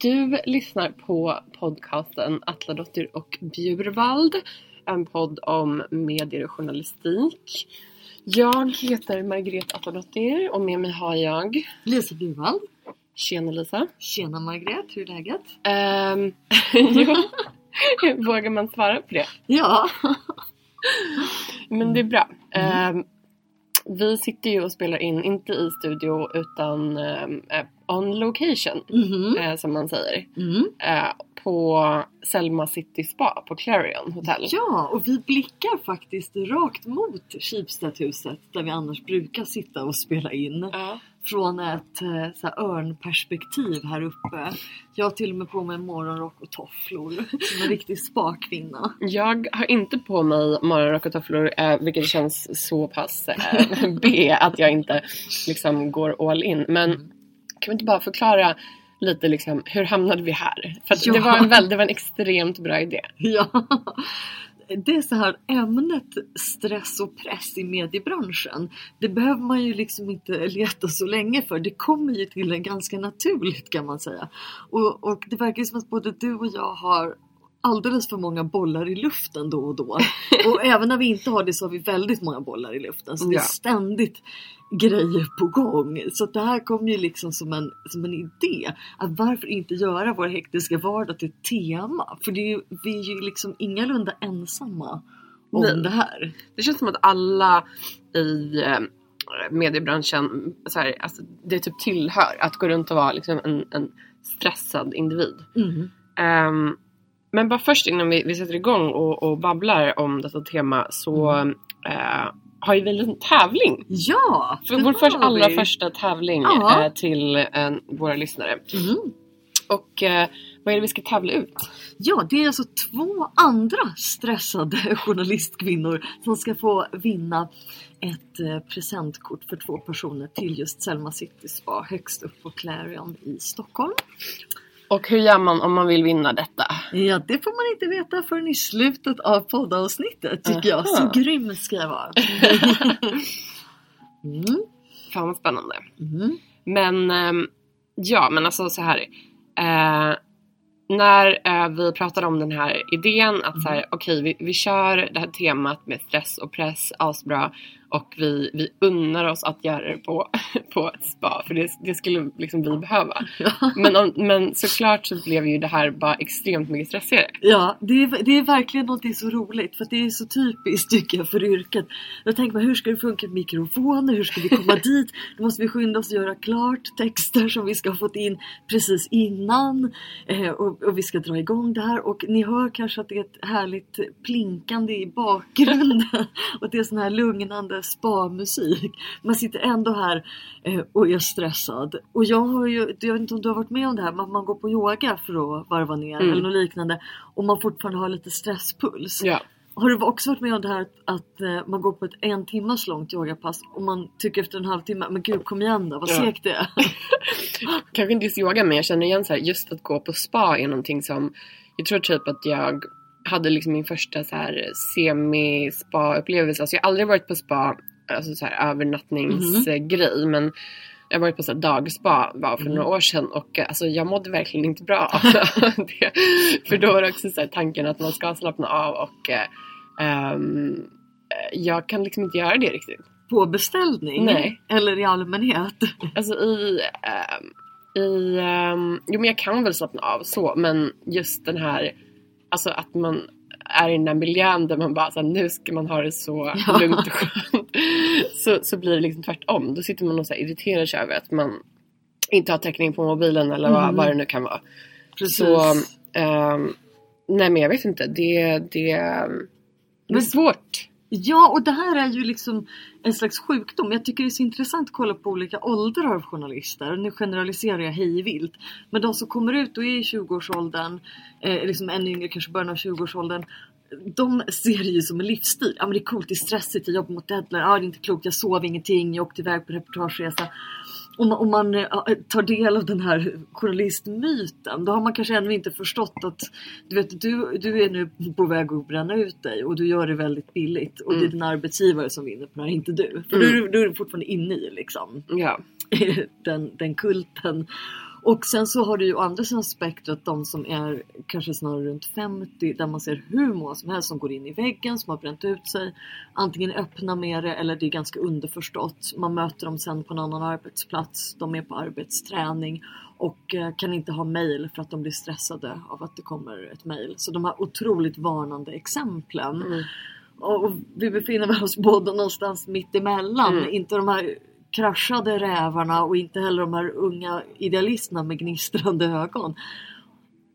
Du lyssnar på podcasten Atladottir och Bjurvald. En podd om medier och journalistik. Jag heter Margret Atladottir och med mig har jag Lisa Bjurvald. Tjena Lisa. Tjena Margret, hur är läget? Um, jo, vågar man svara på det? Ja. Men det är bra. Ehm, vi sitter ju och spelar in, inte i studio utan eh, on location Mhm. eh, som man säger. Mm. Eh, på Selma City Spa på Clarion Hotel. Ja, och vi blickar faktiskt rakt mot Schibstedhuset där vi annars brukar sitta och spela in. Ja. Från ett eh, så här, örnperspektiv här uppe. Jag har till och med på mig morgonrock och tofflor. Som en riktig spakvinna. Jag har inte på mig morgonrock och tofflor eh, vilket känns så pass eh, B att jag inte liksom går all in. Men Mm. kan vi inte bara förklara lite liksom hur hamnade vi här? För Ja. det, var en väl, det var en extremt bra idé. Ja. Det är så här ämnet stress och press i mediebranschen. Det behöver man ju liksom inte leta så länge för. Det kommer ju till en ganska naturligt kan man säga. Och, och det verkar som att både du och jag har alldeles för många bollar i luften då och då. Och även när vi inte har det så har vi väldigt många bollar i luften. Så det är ständigt grejer på gång. Så det här kom ju liksom som en, som en idé. Att varför inte göra vår hektiska vardag till ett tema? För det är ju, vi är ju liksom ingalunda ensamma om Nej. det här. Det känns som att alla i eh, mediebranschen, så här, alltså, det typ tillhör att gå runt och vara liksom en, en stressad individ. Mm. Ehm, men bara först innan vi, vi sätter igång och, och babblar om detta tema så eh, har ju vi en tävling. Ja! För vår först, allra första tävling eh, till eh, våra lyssnare. Mm. Och eh, vad är det vi ska tävla ut? Ja, det är alltså två andra stressade journalistkvinnor som ska få vinna ett eh, presentkort för två personer till just Selma City Spa högst upp på Clarion i Stockholm. Och hur gör man om man vill vinna detta? Ja, det får man inte veta förrän i slutet av poddavsnittet tycker jag. Så Aha. grym ska jag vara. mm. Fan vad spännande. Mm. Men ehm, ja, men alltså så här. Eh, när eh, vi pratade om den här idén att så här, okej vi, vi kör det här temat med stress och press asbra och vi, vi unnar oss att göra det på, på ett spa för det, det skulle liksom vi behöva. Ja. Men, om, men såklart så blev ju det här bara extremt mycket stressigare. Ja, det är, det är verkligen något så roligt för det är så typiskt tycker jag för yrket. Jag tänker bara, hur ska det funka med mikrofoner? Hur ska vi komma dit? Då måste vi skynda oss att göra klart texter som vi ska ha fått in precis innan. Eh, och, och vi ska dra igång det här och ni hör kanske att det är ett härligt plinkande i bakgrunden. och det är sån här lugnande spa-musik. Man sitter ändå här eh, och är stressad. Och jag har ju, jag vet inte om du har varit med om det här, men man går på yoga för att varva ner Mm. eller något liknande. Och man fortfarande har lite stresspuls. Ja. Har du också varit med om det här att, att eh, man går på ett en timmas långt yogapass och man tycker efter en halvtimme, men gud kom igen då, vad Ja. segt det är. Kanske inte just yoga men jag känner igen så här, just att gå på spa är någonting som jag tror typ att jag hade liksom min första så här semi-spa-upplevelse. Alltså jag har aldrig varit på spa, alltså så här övernattningsgrej men jag har varit på så här dagspa bara för några år sedan och alltså jag mådde verkligen inte bra av det. För då var det också så här tanken att man ska slappna av och eh, eh, jag kan liksom inte göra det riktigt. på beställning? Nej. Eller i allmänhet? Alltså i... ehm, i ehm, jo men jag kan väl slappna av så men just den här... Alltså att man är i den där miljön där man bara så här, nu ska man ha det så Ja. lugnt och skönt. Så, så blir det liksom tvärtom. Då sitter man och så här irriterar sig över att man inte har täckning på mobilen eller vad, Mm. vad det nu kan vara. Precis. Så ehm, nej men jag vet inte. Det, det, det är Men- svårt. Ja, och det här är ju liksom en slags sjukdom. Jag tycker det är så intressant att kolla på olika åldrar av journalister. Nu generaliserar jag hej vilt. Men de som kommer ut och är i 20-årsåldern, eh, liksom ännu yngre, kanske början av 20-årsåldern. De ser det ju som en livsstil. Ja men det är coolt, det är stressigt, jag jobbar mot deadline. Ja det är inte klokt, jag sov ingenting, jag åkte iväg på reportageresa. Om man, om man eh, tar del av den här journalistmyten då har man kanske ännu inte förstått att du, vet, du, du är nu på väg att bränna ut dig och du gör det väldigt billigt och det är din arbetsgivare som vinner på det här, inte du. För du, du är fortfarande inne i liksom Ja. den, den kulten. Och sen så har du ju andra sidan spektrat de som är kanske snarare runt 50 där man ser hur många som helst som går in i väggen, som har bränt ut sig. Antingen öppna med det eller det är ganska underförstått. Man möter dem sen på en annan arbetsplats, de är på arbetsträning och eh, kan inte ha mail för att de blir stressade av att det kommer ett mail. Så de här otroligt varnande exemplen. Och och vi befinner oss båda någonstans mitt emellan. Mm. Inte de här kraschade rävarna och inte heller de här unga idealisterna med gnistrande ögon.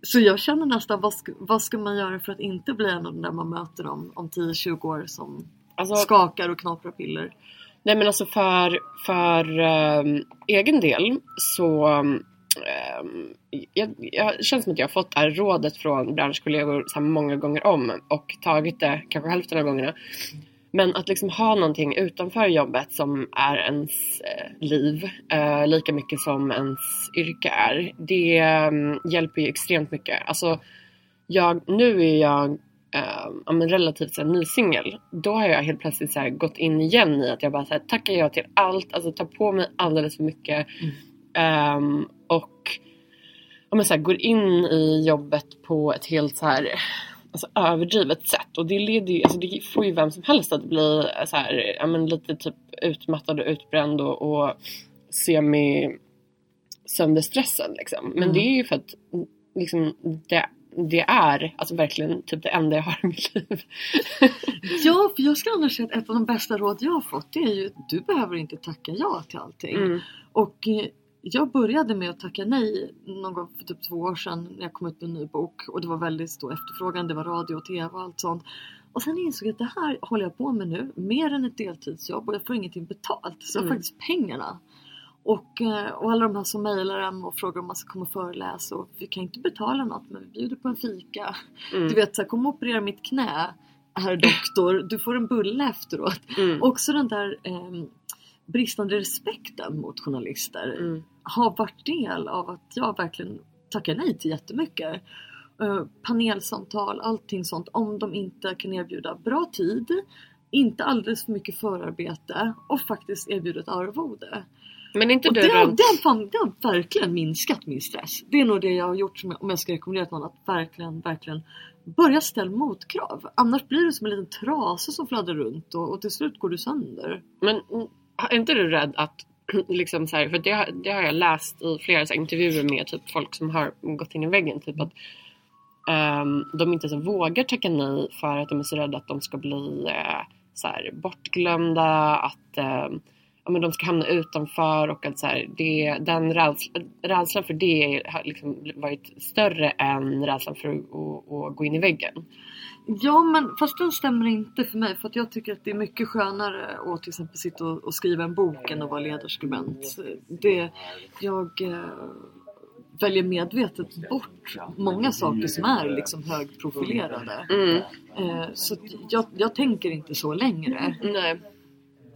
Så jag känner nästan, vad ska, vad ska man göra för att inte bli en av de där man möter om, om 10-20 år som Alltså, skakar och knaprar piller? Nej men alltså för, för ehm, egen del så um, jag, jag känns som att jag har fått det här rådet från branschkollegor så många gånger om och tagit det kanske hälften av gångerna. Men att liksom ha någonting utanför jobbet som är ens eh, liv eh, lika mycket som ens yrke är. Det eh, hjälper ju extremt mycket. Alltså jag, nu är jag eh, men relativt så ny singel. Då har jag helt plötsligt så här, gått in igen i att jag bara så här, tackar jag till allt, alltså tar på mig alldeles för mycket. Ehm, och ja, men så här, går in i jobbet på ett helt så här alltså, överdrivet sätt. Och det leder ju, alltså det får ju vem som helst att bli så här, ja, men lite typ utmattad och utbränd och, och semi sönderstressad liksom. Men det är ju för att liksom, det, det är alltså verkligen typ det enda jag har i mitt liv. Ja, för jag ska annars säga att ett av de bästa råd jag har fått det är ju att du behöver inte tacka ja till allting. Mm. Och eh, jag började med att tacka nej någon gång för typ två år sedan när jag kom ut med en ny bok och det var väldigt stor efterfrågan, det var radio och tv och allt sånt. Och sen insåg jag att det här håller jag på med nu, mer än ett deltidsjobb och jag får ingenting betalt. Så jag har Mm. faktiskt pengarna. Och, eh, och alla de här som mejlar en och frågar om man ska komma och föreläsa och vi kan inte betala något men vi bjuder på en fika. Mm. Du vet, så här, kom och operera mitt knä, herr doktor, du får en bulle efteråt. Mm. Också den där ehm, bristande respekten mot journalister Mm. Har varit del av att jag verkligen tackar nej till jättemycket. Uh, panelsamtal, allting sånt. Om de inte kan erbjuda bra tid, inte alldeles för mycket förarbete och faktiskt erbjuda ett arvode. Men inte Och du det, har, det, har fan, det har verkligen minskat min stress. Det är nog det jag har gjort som jag, om jag ska rekommendera till någon att verkligen, verkligen börja ställa motkrav. Annars blir det som en liten trasa som fladdrar runt och, och till slut går du sönder. Men mm, är inte du rädd att liksom så här, för det, har- det har jag läst i flera så här, intervjuer med typ folk som har gått in i väggen typ att um, de inte så vågar tacka nej för att de är så rädda att de ska bli uh, så här, bortglömda, att uh, ja, men de ska hamna utanför och att så här, det, den rädslan, rädslan för det har liksom varit större än rädslan för att, att, att gå in i väggen. Ja men fast den stämmer inte för mig för att jag tycker att det är mycket skönare att till exempel sitta och, och skriva en bok än att vara ledarskribent. Det, jag eh, väljer medvetet bort många saker som är liksom högprofilerade. Mm. Eh, så jag, jag tänker inte så längre. Nej.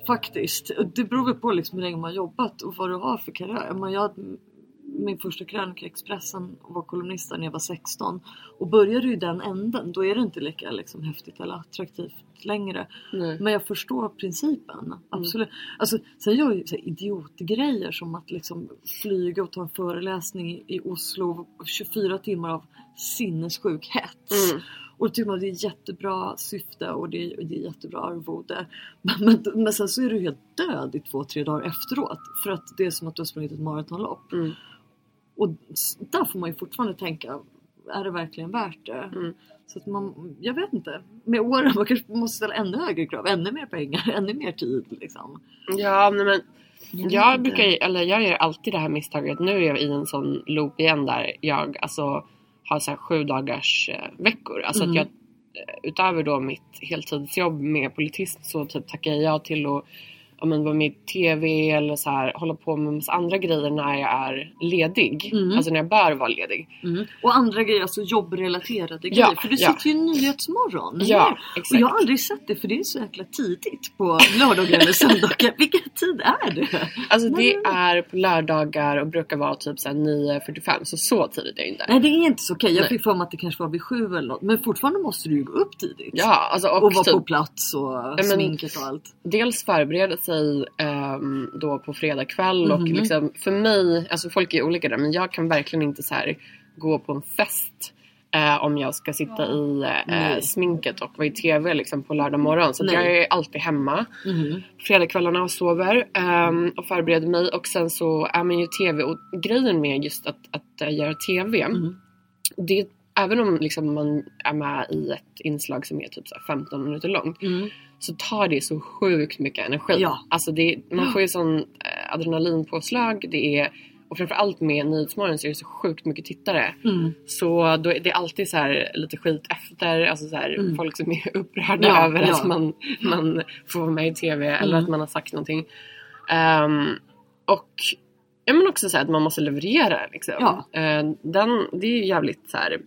Faktiskt. Det beror väl på liksom hur länge man har jobbat och vad du har för karriär. Menar, Jag min första krönika i Expressen och var kolumnist där när jag var 16. Och började ju i den änden, då är det inte lika liksom, häftigt eller attraktivt längre. Nej. Men jag förstår principen, absolut. Alltså, sen gör jag ju idiotgrejer som att liksom flyga och ta en föreläsning i, Oslo 24 timmar av sinnessjuk hets. Mm. Och då tycker man det är jättebra syfte och det är, det är jättebra arvode. Men, men, men sen så är du helt död i två, tre dagar efteråt. För att det är som att du har sprungit ett maratonlopp. Mm. Och där får man ju fortfarande tänka, är det verkligen värt det? Mm. Så att man, jag vet inte. Med åren man kanske måste ställa ännu högre krav, ännu mer pengar, ännu mer tid liksom. Ja, nej, men Jag jag, brukar, eller jag gör alltid det här misstaget. Nu är jag i en sån loop igen där jag alltså har så här sju dagars eh, veckor. Alltså Mm. att jag eh, utöver då mitt heltidsjobb med politiskt så typ tackar jag ja till att ja, men vara med i TV eller så här, hålla på med massa andra grejer när jag är ledig. Mm. Alltså när jag bör vara ledig. Mm. Och andra grejer, alltså jobbrelaterade Ja, grejer. För du ja. sitter ju i Nyhetsmorgon. Ja, exakt. Och jag har aldrig sett det för det är så jäkla tidigt på lördagar eller söndagar. Vilken tid är det? Alltså det är på lördagar och brukar vara typ så här 9.45 så så tidigt är det inte. Nej det är inte så okej. Jag Nej. fick för mig att det kanske var vid sju eller något. Men fortfarande måste du ju gå upp tidigt. Ja, alltså och, och vara typ, på plats och sminket och allt. dels förbereda sig ehm, då på fredag kväll och Mhm. liksom för mig, alltså folk är olika där men jag kan verkligen inte så här gå på en fest eh, om jag ska sitta i eh, sminket och vara i TV liksom på lördag morgon. Så jag är alltid hemma Mhm. fredagskvällarna och sover ehm, och förbereder mig och sen så är man ju i TV och grejen med just att, att eh, göra TV Mm. det, även om liksom man är med i ett inslag som är typ så här 15 minuter långt Mm. Så tar det så sjukt mycket energi. Ja. Alltså det, man får ju sån eh, adrenalinpåslag. Det är, och framförallt med Nyhetsmorgon så är det så sjukt mycket tittare. Mm. Så då är det alltid så här lite skit efter. Alltså så här, Mm. folk som är upprörda Ja, över ja. att man, man får vara med i TV eller Mm. att man har sagt någonting. Ehm, och ja, men också så här att man måste leverera. Liksom. Ja. Eh, den, det är ju jävligt så här.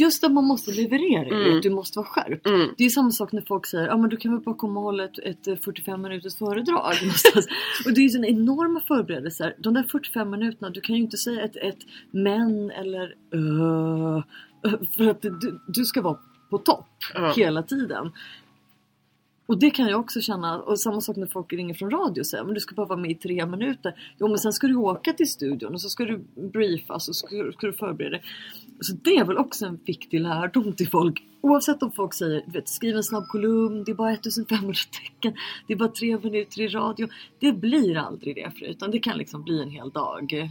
Just att man måste leverera, Mm. att du måste vara skärpt. Mm, Det är samma sak när folk säger ja men du kan väl bara komma och hålla ett, ett eh, 45 minuters föredrag någonstans. Och det är ju sådana enorma förberedelser. De där 45 minuterna, du kan ju inte säga ett, ett men eller uh, för att du, du ska vara på topp Ja. hela tiden. Och det kan jag också känna, och samma sak när folk ringer från radio och säger men du ska bara vara med i tre minuter. Jo men sen ska du åka till studion och så ska du briefas och så ska, ska du förbereda dig. Så det är väl också en viktig lärdom till folk. Oavsett om folk säger, vet, skriv en snabb kolumn, det är bara 1500 tecken, det är bara tre minuter i radio. Det blir aldrig det för utan det kan liksom bli en hel dag.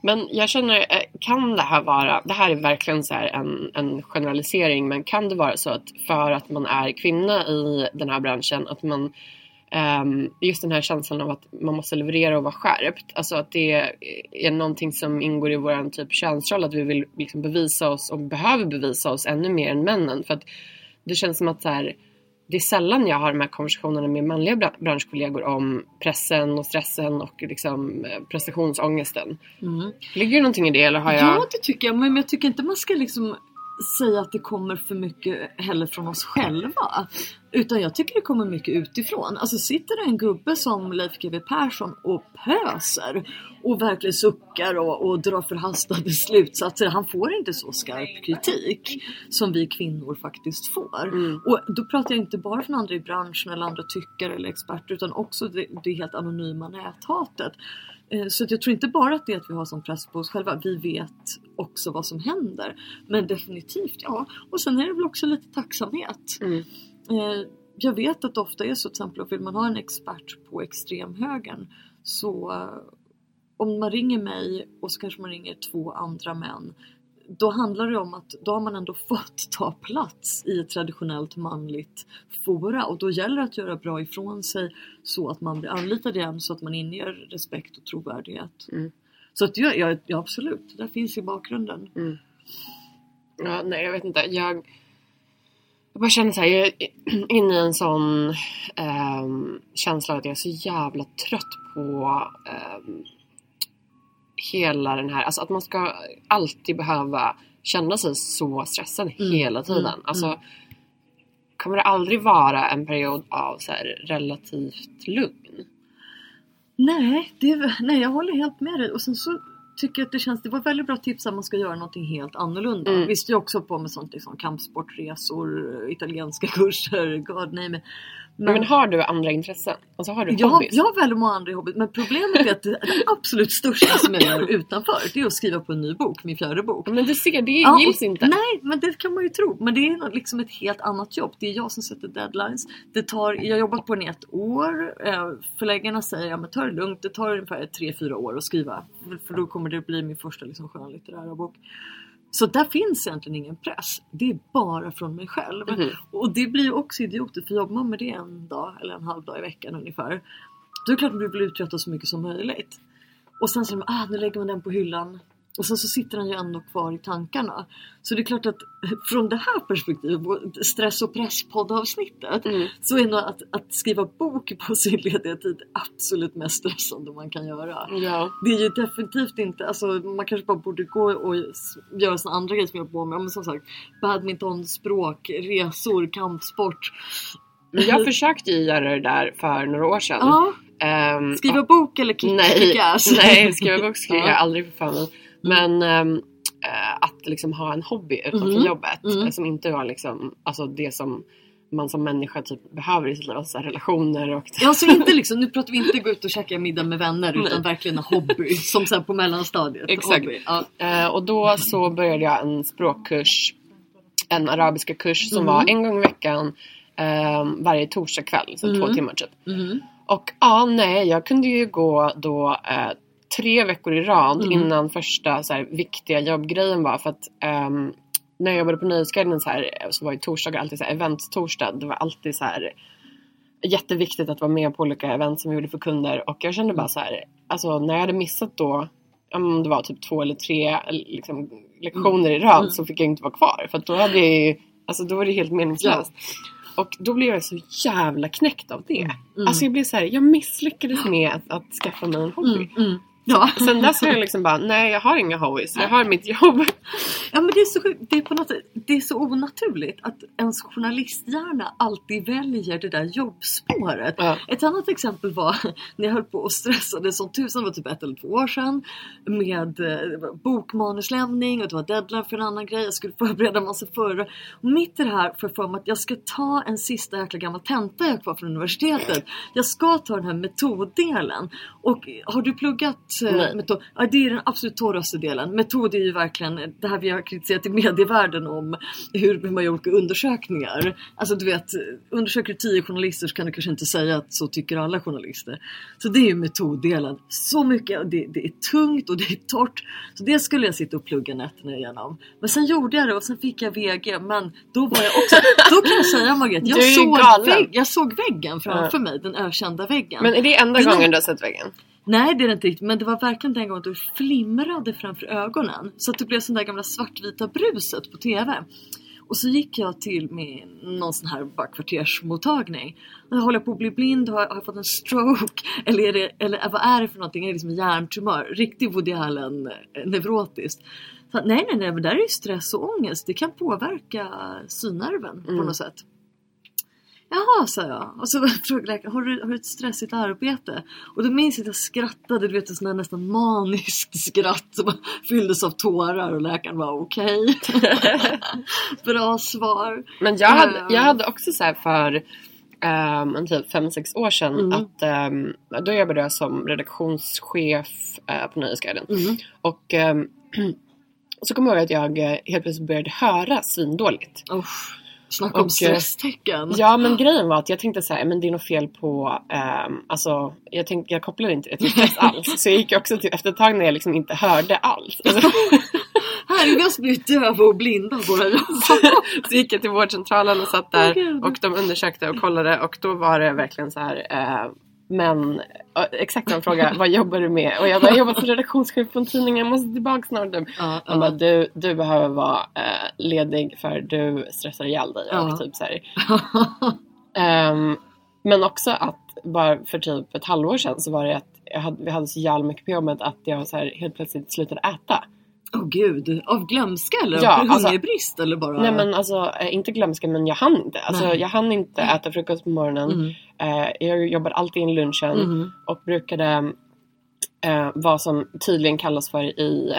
Men jag känner, eh, kan det här vara, det här är verkligen så här en, en generalisering, men kan det vara så att för att man är kvinna i den här branschen, att man ehm, just den här känslan av att man måste leverera och vara skärpt, alltså att det är någonting som ingår i våran typ könsroll, att vi vill liksom bevisa oss och behöver bevisa oss ännu mer än männen. För att det känns som att så här, det är sällan jag har de här konversationerna med manliga bra- branschkollegor om pressen och stressen och liksom eh, prestationsångesten. Mm. Ligger det någonting i det eller har jag... Ja det tycker jag, men jag tycker inte man ska liksom säga att det kommer för mycket heller från oss själva. Utan jag tycker det kommer mycket utifrån. Alltså sitter det en gubbe som Leif GW Persson och pöser och verkligen suckar och, och drar förhastade slutsatser. Han får inte så skarp kritik som vi kvinnor faktiskt får. Mm. Och då pratar jag inte bara från andra i branschen eller andra tyckare eller experter utan också det, det helt anonyma näthatet. Eh, Så jag tror inte bara att det är att vi har sån press på oss själva. Vi vet också vad som händer. Men definitivt ja. Och sen är det väl också lite tacksamhet. Mm. Eh, Jag vet att det ofta är så till exempel att vill man ha en expert på extremhögern så eh, om man ringer mig och så kanske man ringer två andra män då handlar det om att då har man ändå fått ta plats i ett traditionellt manligt fora och då gäller det att göra bra ifrån sig så att man blir anlitad igen så att man inger respekt och trovärdighet. Mm. Så att ja, ja, ja absolut, det där finns i bakgrunden. Ja, nej, jag vet inte. Jag, jag bara känner så här, jag är inne i en sån ehm, känsla att jag är så jävla trött på ehm, hela den här, alltså att man ska alltid behöva känna sig så stressad Mm, hela tiden. mm, Alltså, kommer det aldrig vara en period av så här relativt lugn? Nej, det, nej, jag håller helt med dig. Och sen så tycker att det känns, det var ett väldigt bra tips att man ska göra någonting helt annorlunda. Mm. Visst, jag också på med sånt liksom kampsportresor, italienska kurser, god name it. Men, har du andra intressen? Alltså har du jag, har, hobbys? jag har väldigt många andra hobbys men problemet är att det, det absolut största som jag gör utanför det är att skriva på en ny bok, min fjärde bok. Men du ser, det Ja, gills inte. Nej, men det kan man ju tro. Men det är liksom ett helt annat jobb. Det är jag som sätter deadlines. Det tar, jag har jobbat på den i ett år. Eh, Förläggarna säger ja, men ta det lugnt. Det tar ungefär 3-4 år att skriva. För- För då kommer det bli min första liksom, skönlitterära bok. Så där finns egentligen ingen press. Det är bara från mig själv. Mhm. Och det blir också idiotiskt för jobbar man med det en dag eller en halv dag i veckan ungefär. Då är det klart att du vill uträtta så mycket som möjligt. Och sen så ah, nu lägger man den på hyllan. Och sen så sitter den ju ändå kvar i tankarna. Så det är klart att från det här perspektivet, stress och presspoddavsnittet, Mm. så är nog att, att skriva bok på sin lediga tid absolut mest stressande man kan göra. Ja. Det är ju definitivt inte, alltså man kanske bara borde gå och göra såna andra grejer som jag på med. Men som sagt, badminton, språk, resor, kampsport. Men jag försökte ju göra det där för några år sedan. Ja, Ehm, skriva bok eller kick, nej, ass. nej, skriva bok skulle Ja. jag aldrig för fan. Men ehm, eh, att liksom ha en hobby utanför Mhm. jobbet Mm. eh, som inte var liksom, alltså det som man som människa typ behöver i sitt liv, alltså relationer och Ja, alltså inte liksom, nu pratar vi inte gå ut och käka middag med vänner utan Nej. verkligen en hobby. Som sen på mellanstadiet. Exakt. Ja. Eh, och då så började jag en språkkurs, en arabiska kurs som Mhm. var en gång i veckan eh, varje torsdag kväll, så två timmar typ. Mhm. Och ja, nej, jag kunde ju gå då eh, tre veckor i rad innan första så här, viktiga jobbgrejen var för att ehm, när jag jobbade på Nöjesguiden så, här, så var ju torsdagar alltid så här, event-torsdag. Det var alltid så här jätteviktigt att vara med på olika event som vi gjorde för kunder och jag kände bara så här, alltså när jag hade missat då om det var typ två eller tre eh, liksom, lektioner i rad så fick jag inte vara kvar för då hade jag ju, alltså då var det helt meningslöst. Och då blev jag så jävla knäckt av det. Alltså jag blev så här, jag misslyckades med att, att skaffa mig en hobby. Mm, mm. Ja. Sen dess har jag liksom bara, nej jag har inga hobbies, jag har mitt jobb. Ja men det är så det är på något sätt, det är så onaturligt att ens journalisthjärna alltid väljer det där jobbspåret. Ja. Ett annat exempel var när jag höll på och stressade som tusan, det var typ ett eller två år sedan med eh, bokmanuslämning och det var deadline för en annan grej, jag skulle förbereda en massa förra. Och mitt i det här får jag för mig att jag ska ta en sista jäkla gammal tenta jag har kvar från universitetet. Jag ska ta den här metoddelen. Och har du pluggat Nej. metod? Ja, det är den absolut torraste delen. Metod är ju verkligen det här vi har kritiserat i medievärlden om hur man gör olika undersökningar. Alltså du vet, undersöker du tio journalister så kan du kanske inte säga att så tycker alla journalister. Så det är ju metoddelen. Så mycket, det, det är tungt och det är torrt. Så det skulle jag sitta och plugga nätterna igenom. Men sen gjorde jag det och sen fick jag VG. Men då var jag också, då kan jag säga Margret, jag, såg, vägg, jag såg väggen framför mig, den ökända väggen. Men är det enda gången du har sett väggen? Nej det är det inte riktigt men det var verkligen den gången det flimrade framför ögonen. Så att det blev sån där gamla svartvita bruset på TV. Och så gick jag till min, någon sån här bara kvartersmottagning. Jag håller på att bli blind, har, har jag fått en stroke? Eller, är det, eller vad är det för någonting? Är det liksom en hjärntumör? Riktig Woody Allen eh, neurotiskt. Så, nej nej nej men där är ju stress och ångest. Det kan påverka synnerven på något sätt. Jaha, sa jag. Och så frågade läkaren, har du, har du ett stressigt arbete? Och då minns jag att jag skrattade, du vet en sån här nästan manisk skratt som fylldes av tårar och läkaren var okej. Bra svar. Men jag hade, Eh. jag hade också så här för um, typ 5-6 år sedan Mm. att ehm, då jobbade jag som redaktionschef eh, på Nöjesguiden. Mm. Och ehm, så kommer jag ihåg att jag eh, helt plötsligt började höra svindåligt. Usch, snacka om eh, stresstecken. Ja men grejen var att jag tänkte så här, men det är något fel på, um, alltså jag, tänkte, jag kopplade inte till stress alls. Så jag gick också till, efter ett tag när jag liksom inte hörde alls. Alltså, Här är vi har blivit döva och blinda våra jobb. så gick jag till vårdcentralen och satt där Gud. och de undersökte och kollade och då var det verkligen så här eh, men exakt en fråga, vad jobbar du med? Och jag bara, jag jobbar som redaktionschef på en tidning, jag måste tillbaka snart. Typ. Ja, Han bara, du, du behöver vara eh, ledig för du stressar ihjäl dig. Ja. Och typ så här. Ehm, men också att bara för typ ett halvår sedan så var det att jag hade, vi hade så jävla mycket på jobbet att jag så här helt plötsligt slutade äta. Åh gud, av glömska eller Ja, av alltså- hungerbrist eller bara? Nej men alltså eh, inte glömska men jag hann inte. Alltså Nej. jag hann inte äta frukost på morgonen. Mm. Eh, jag jobbade alltid in lunchen Mhm. och brukade eh, vad som tydligen kallas för i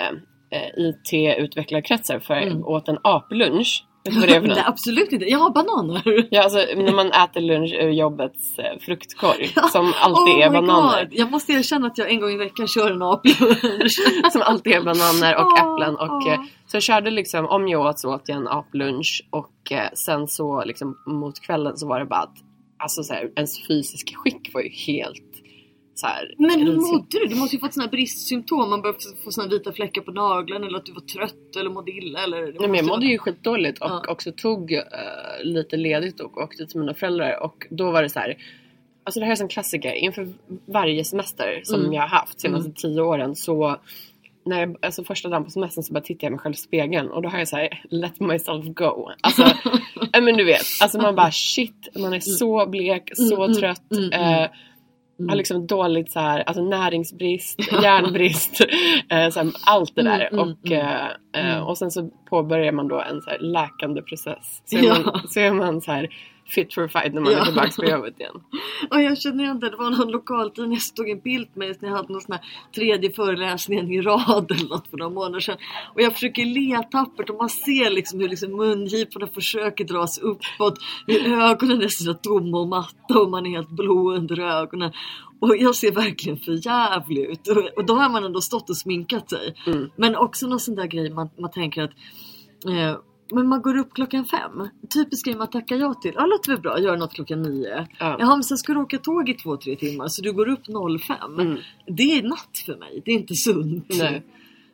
eh, IT-utvecklarkretsar för Mm. åt en aplunch. Vet du vad det är för något? Nej, absolut inte. Jag har bananer. Ja, alltså när man äter lunch ur jobbets eh, fruktkorg som alltid oh är bananer. God. Jag måste erkänna att jag en gång i veckan kör en aplunch. som alltid är bananer och Åh, äpplen. Och, åh. eh, så jag körde liksom, om jag åt så åt jag en aplunch och eh, sen så liksom mot kvällen så var det bara att alltså så här, ens fysiska skick var ju helt här, Men hur mådde du? Du måste ju fått här bristsymptom. Man började få såna vita fläckar på naglarna eller att du var trött eller mådde illa. Eller, Nej, men jag mådde ju skitdåligt och Ja. också tog eh, lite ledigt och åkte till mina föräldrar och då var det så här. Alltså det här är en klassiker inför varje semester som Mm. jag har haft senaste tio åren så när jag, alltså första dagen på semestern så bara tittar jag mig själv i spegeln och då har jag så här let myself go. Alltså, men du vet, alltså man bara shit, man är så blek, så Mm, mm, trött. mm, mm. eh, Har liksom dåligt så här, alltså näringsbrist, järnbrist, eh, så här, allt det där. Mm, mm, och, eh, eh, och sen så påbörjar man då en så här läkande process. Så är, Ja. man, så är man så här fit for fight när man Ja. är tillbaka på jobbet igen. Ja, jag känner igen det. Det var någon lokaltidning som tog en bild på mig när jag hade någon sån här tredje föreläsningen i rad eller något för några månader sedan. Och jag försöker le tappert och man ser liksom hur liksom mungiporna försöker dras uppåt. Hur ögonen är så tomma och matta och man är helt blå under ögonen. Och jag ser verkligen för jävlig ut. Och, och då har man ändå stått och sminkat sig. Mm. Men också någon sån där grej man, man tänker att eh, men man går upp klockan fem. Typisk grej man tackar ja till. Ja, låter väl bra. Gör något klockan nio. Ja. Jaha, men sen ska du åka tåg i två, tre timmar så du går upp 05. Mm. Det är natt för mig. Det är inte sunt. Nej.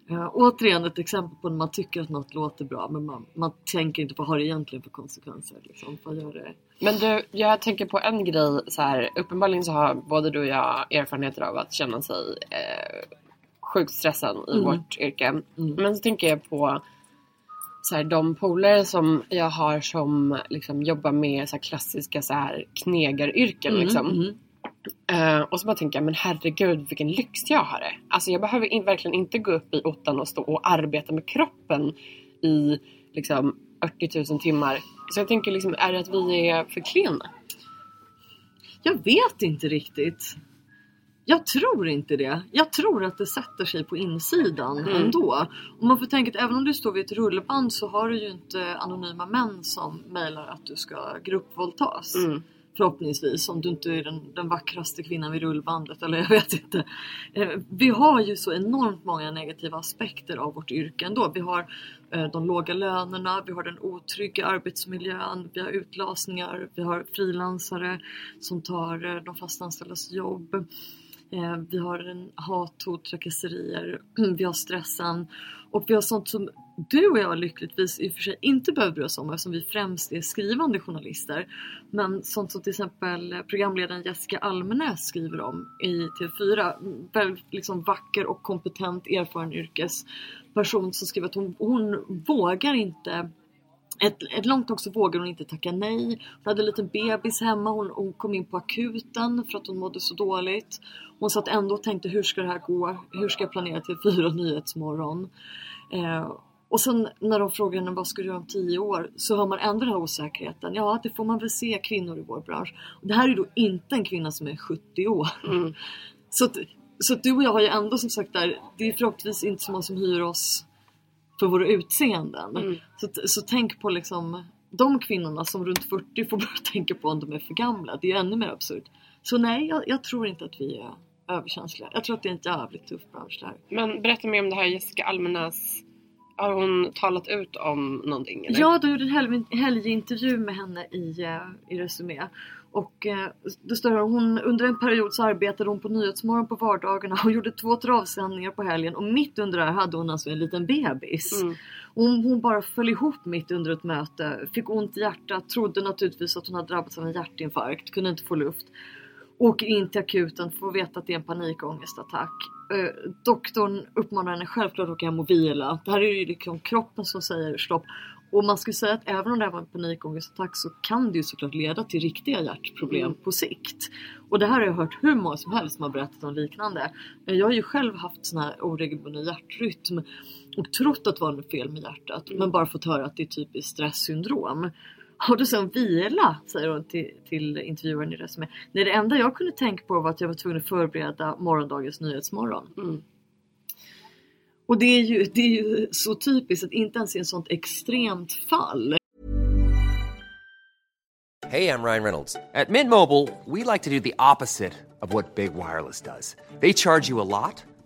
Ja, återigen ett exempel på när man tycker att något låter bra men man, man tänker inte på vad det egentligen för konsekvenser. Liksom. Vad gör det? Men du, jag tänker på en grej så här. Uppenbarligen så har både du och jag erfarenheter av att känna sig eh, sjukt stressad i Mm. vårt yrke. Men så tänker jag på så här, de polare som jag har som liksom jobbar med så här, klassiska så här, knegaryrken. Mm, liksom. mm. Eh, och så bara tänker jag, men herregud vilken lyx jag har det. Alltså jag behöver in, verkligen inte gå upp i ottan och stå och arbeta med kroppen i liksom 40 000 timmar. Så jag tänker liksom, är det att vi är för klena? Jag vet inte riktigt. Jag tror inte det. Jag tror att det sätter sig på insidan Mm. ändå. Och man får tänka att även om du står vid ett rullband så har du ju inte anonyma män som mejlar att du ska gruppvåldtas. Mm. Förhoppningsvis, om du inte är den, den vackraste kvinnan vid rullbandet eller jag vet inte. Eh, Vi har ju så enormt många negativa aspekter av vårt yrke ändå. Vi har eh, de låga lönerna, vi har den otrygga arbetsmiljön, vi har utlasningar, vi har frilansare som tar eh, de fastanställdas jobb. Eh, vi har en hat, hot, trakasserier, vi har stressen och vi har sånt som du och jag lyckligtvis i och för sig inte behöver bry oss om eftersom vi främst är skrivande journalister. Men sånt som till exempel programledaren Jessica Almenäs skriver om i TV4. Väldigt liksom vacker och kompetent erfaren yrkesperson som skriver att hon, hon vågar inte ett, ett långt tag så vågade hon inte tacka nej. Hon hade en liten bebis hemma. Hon, hon kom in på akuten för att hon mådde så dåligt. Hon satt ändå och tänkte hur ska det här gå? Hur ska jag planera till fyra Nyhetsmorgon? Eh, och sen när de frågar henne vad ska du göra om tio år? Så har man ändå den här osäkerheten. Ja, det får man väl se kvinnor i vår bransch. Och det här är då inte en kvinna som är 70 år. Mm. Så, att, så att du och jag har ju ändå som sagt där, det är förhoppningsvis inte så många som hyr oss för våra utseenden. Mm. Så, så tänk på liksom de kvinnorna som runt 40 får börja tänka på om de är för gamla. Det är ju ännu mer absurt. Så nej, jag, jag tror inte att vi är överkänsliga. Jag tror att det är en jävligt tuff bransch det här. Men berätta mer om det här Jessica Almenäs. Har hon talat ut om någonting? Eller? Ja, de gjorde en helg, helgintervju med henne i, eh, i Resumé. Och eh, det står här, hon, under en period så arbetade hon på Nyhetsmorgon på vardagarna och gjorde två travsändningar på helgen och mitt under det här hade hon alltså en liten bebis. Mm. Hon, hon bara föll ihop mitt under ett möte, fick ont i hjärtat, trodde naturligtvis att hon hade drabbats av en hjärtinfarkt, kunde inte få luft. Åker in till akuten, får veta att det är en panikångestattack. Eh, doktorn uppmanar henne självklart att åka hem och vila. Det här är ju liksom kroppen som säger stopp. Och man skulle säga att även om det här var en panikångestattack så kan det ju såklart leda till riktiga hjärtproblem Mm. på sikt. Och det här har jag hört hur många som helst som har berättat om liknande. Eh, Jag har ju själv haft sån här oregelbunden hjärtrytm och trott att det var något fel med hjärtat men bara fått höra att det är typiskt stresssyndrom. Har du sån vila? Säger hon till, till intervjuaren i Resumé. Nej det enda jag kunde tänka på var att jag var tvungen att förbereda morgondagens Nyhetsmorgon. Mm. Och det är, ju, det är ju så typiskt att inte ens i ett sånt extremt fall Hey, I'm Ryan Reynolds. At Mint Mobile, we like to do the opposite of what Big Wireless does. They charge you a lot,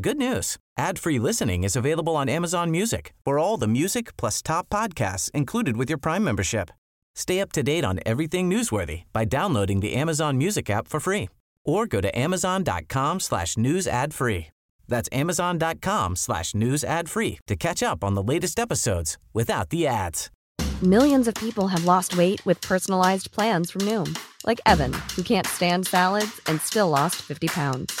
Good news. Ad-free listening is available on Amazon Music for all the music plus top podcasts included with your Prime membership. Stay up to date on everything newsworthy by downloading the Amazon Music app for free or go to amazon.com slash news ad free. That's amazon.com slash news ad free to catch up on the latest episodes without the ads. Millions of people have lost weight with personalized plans from Noom, like Evan, who can't stand salads and still lost 50 pounds.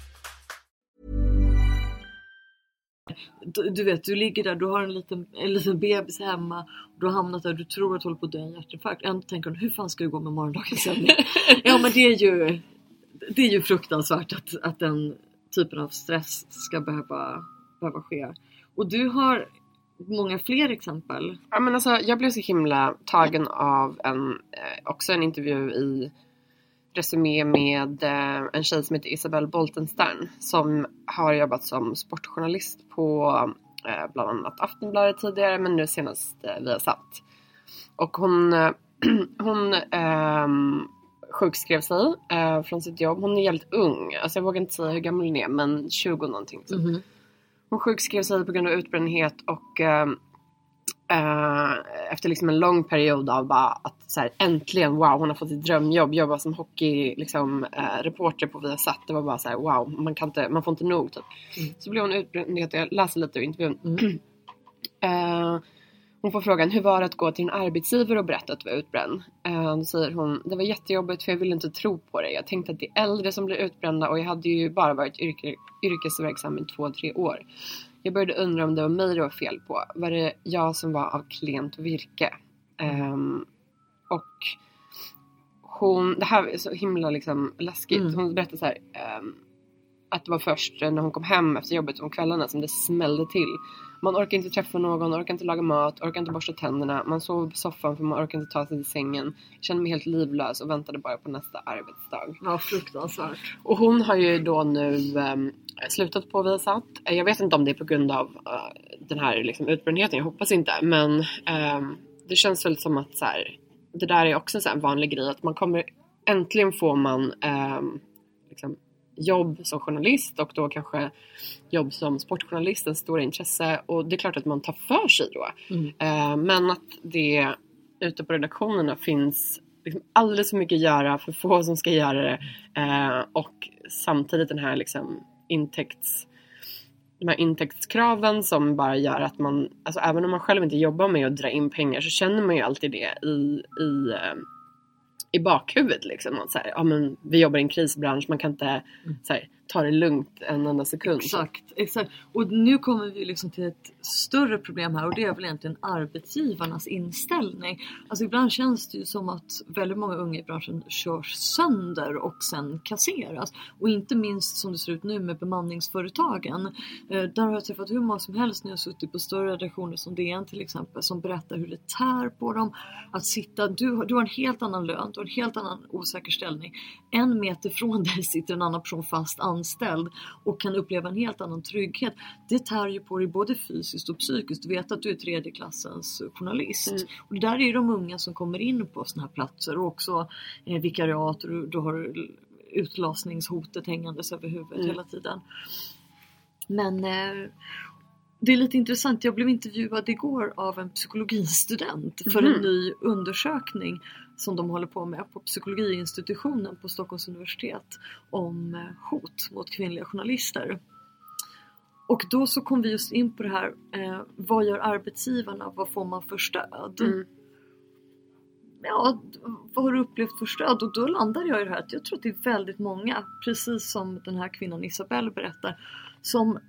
Du, du vet, du ligger där, du har en liten, en liten bebis hemma. Du har hamnat där, du tror att du håller på att dö i en hjärtinfarkt. Ändå tänker du, hur fan ska det gå med morgondagens sändning? ja men det är ju, det är ju fruktansvärt att, att den typen av stress ska behöva, behöva ske. Och du har många fler exempel. Ja, men alltså, jag blev så himla tagen av en, eh, också en intervju i Resumé med eh, en tjej som heter Isabelle Boltenstern som har jobbat som sportjournalist på eh, bland annat Aftonbladet tidigare men nu senast eh, Viasat. Och hon, hon ehm, sjukskrev sig eh, från sitt jobb. Hon är jävligt ung, alltså jag vågar inte säga hur gammal hon är men 20 någonting. Så. Hon sjukskrev sig på grund av utbrändhet och ehm, eh, efter liksom en lång period av bara att så här, äntligen wow hon har fått ett drömjobb, jobba som hockey liksom, eh, reporter på Viasat. Det var bara så här, wow man, kan inte, man får inte nog typ. Så blev hon utbränd, jag läser lite ur intervjun. Eh, hon får frågan, hur var det att gå till en arbetsgivare och berätta att du var utbränd? Eh, då säger hon, det var jättejobbigt för jag ville inte tro på det. Jag tänkte att det är äldre som blir utbrända och jag hade ju bara varit yrke, yrkesverksam i två, tre år. Jag började undra om det var mig det var fel på. Var det jag som var av klent virke? Ehm, och hon, det här är så himla liksom läskigt. Hon berättade så här. ehm, att det var först när hon kom hem efter jobbet om kvällarna som det smällde till. Man orkar inte träffa någon, orkar inte laga mat, orkar inte borsta tänderna. Man sover på soffan för man orkar inte ta sig till sängen. Kände mig helt livlös och väntade bara på nästa arbetsdag. Ja, fruktansvärt. Och hon har ju då nu ehm, slutat på Viasat. Eh, Jag vet inte om det är på grund av eh, den här liksom, utbrändheten, jag hoppas inte. Men ehm, det känns väl som att så här, det där är också så en vanlig grej att man kommer, äntligen får man ehm, liksom, jobb som journalist och då kanske jobb som sportjournalist, en stor intresse. Och det är klart att man tar för sig då. Eh, men att det ute på redaktionerna finns liksom alldeles för mycket att göra, för få som ska göra det. Eh, och samtidigt den här liksom intäkts de här intäktskraven som bara gör att man, alltså även om man själv inte jobbar med att dra in pengar så känner man ju alltid det i, i, eh, i bakhuvudet liksom. Att så här, ja, men vi jobbar i en krisbransch, man kan inte så här, ta det lugnt en enda sekund. Exakt, exakt. Och nu kommer vi liksom till ett större problem här och det är väl egentligen arbetsgivarnas inställning. Alltså ibland känns det ju som att väldigt många unga i branschen körs sönder och sen kasseras. Och inte minst som det ser ut nu med bemanningsföretagen. Eh, där har jag träffat hur många som helst när jag suttit på större redaktioner som DN till exempel som berättar hur det tär på dem. Att sitta, du, har- du har en helt annan lön, du har en helt annan osäker ställning. En meter från dig sitter en annan person fast anställd och kan uppleva en helt annan trygghet. Det tär ju på dig både fysiskt och psykiskt. Du vet att du är tredje klassens journalist. Och det där är de unga som kommer in på sådana här platser och också eh, vikariat och du, har utlasningshotet hängandes över huvudet hela tiden. Men eh, det är lite intressant, jag blev intervjuad igår av en psykologistudent för en Mhm. ny undersökning som de håller på med på psykologiinstitutionen på Stockholms universitet om eh, hot mot kvinnliga journalister. Och då så kom vi just in på det här, eh, vad gör arbetsgivarna, vad får man för stöd? Mm. Ja, vad har du upplevt för stöd? Och då landade jag i det här att jag tror att det är väldigt många, precis som den här kvinnan Isabelle berättar, som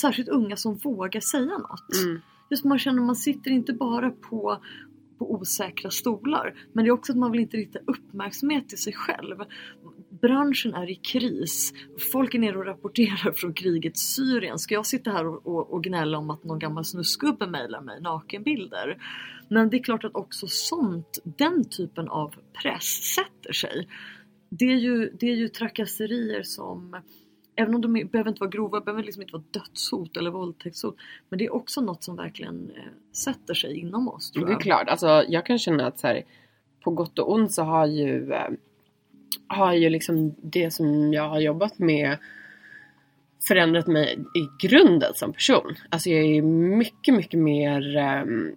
särskilt unga som vågar säga något. Mm. Just man känner att man sitter inte bara på, på osäkra stolar, men det är också att man vill inte rikta uppmärksamhet till sig själv. Branschen är i kris. Folk är nere och rapporterar från kriget Syrien. Ska jag sitta här och, och, och gnälla om att någon gammal snuskgubbe mejlar mig nakenbilder? Men det är klart att också sånt, den typen av press sätter sig. Det är ju, det är ju trakasserier som Även om de behöver inte vara grova, behöver liksom inte vara dödshot eller våldtäktshot. Men det är också något som verkligen eh, sätter sig inom oss. Tror Det är jag. klart, alltså jag kan känna att så här, på gott och ont så har ju, eh, har ju liksom det som jag har jobbat med förändrat mig i grunden som person. Alltså jag är mycket, mycket mer ehm,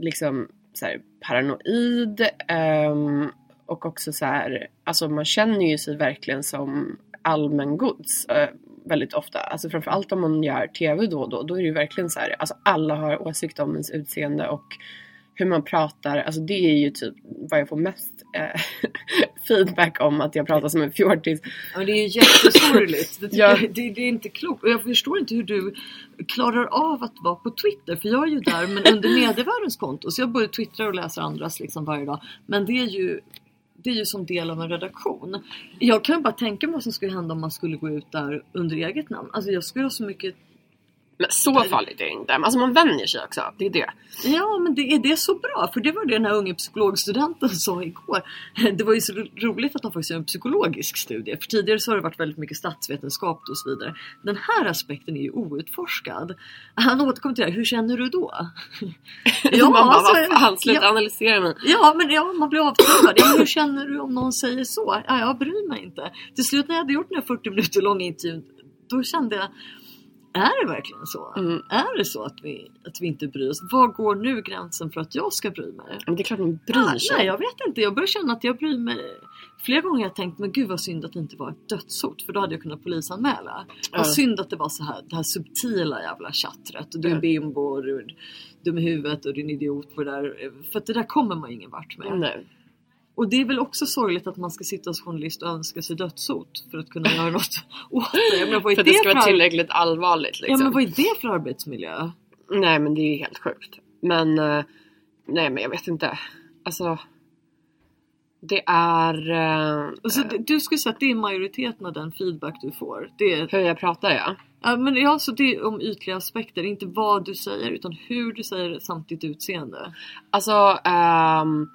liksom så här, paranoid ehm, och också så här, alltså man känner ju sig verkligen som allmängods eh, väldigt ofta. Alltså framförallt om man gör TV då och då, då är det ju verkligen så här, alltså alla har åsikt om ens utseende och hur man pratar, alltså det är ju typ vad jag får mest eh, feedback om att jag pratar som en fjortis. Ja, men det är ju jättesorgligt. Det, Ja. jag, det, det är inte klokt. Och jag förstår inte hur du klarar av att vara på Twitter. För jag är ju där men under medievärldens konto. Så jag både twittrar och läser andras liksom varje dag. Men det är ju det är ju som del av en redaktion. Jag kan ju bara tänka mig vad som skulle hända om man skulle gå ut där under eget namn. Alltså jag skulle ha så mycket men så farligt är det inte. Alltså man vänjer sig också, det är det. Ja, men det, är det så bra? För det var det den här unge psykologstudenten sa igår. Det var ju så ro- roligt att de faktiskt gör en psykologisk studie. För tidigare så har det varit väldigt mycket statsvetenskap och så vidare. Den här aspekten är ju outforskad. Han återkom till det här, hur känner du då? Ja, man bara, alltså, vad fan, sluta ja, analysera mig. Ja, men ja, man blir avtrubbad. Hur känner du om någon säger så? Ja, jag bryr mig inte. Till slut när jag hade gjort den här 40 minuter långa intervjun, då kände jag är det verkligen så? Mm. Är det så att vi, att vi inte bryr oss? Var går nu gränsen för att jag ska bry mig? Men det är klart man Ja, bryr sig. nej, jag vet inte. Jag börjar känna att jag bryr mig. Flera gånger har jag tänkt, men gud vad synd att det inte var ett dödshot. För då hade jag kunnat polisanmäla. Ja. Vad synd att det var så här, det här subtila jävla tjattret. Och du är Ja. bimbo och du är dum i huvudet och du är en idiot på det där. För att det där kommer man ingen vart med. Nej. Och det är väl också sorgligt att man ska sitta som journalist och önska sig dödshot för att kunna göra något åt det. Vad är För att det ska för vara ar- tillräckligt allvarligt liksom. Ja men vad är det för arbetsmiljö? Nej men det är ju helt sjukt. Men eh, nej men jag vet inte. Alltså. Det är eh, Alltså, det- du skulle säga att det är majoriteten av den feedback du får. Det är, hur jag pratar ja. ja, men ja, så det är om ytliga aspekter, inte vad du säger utan hur du säger det samt ditt utseende. Alltså ehm,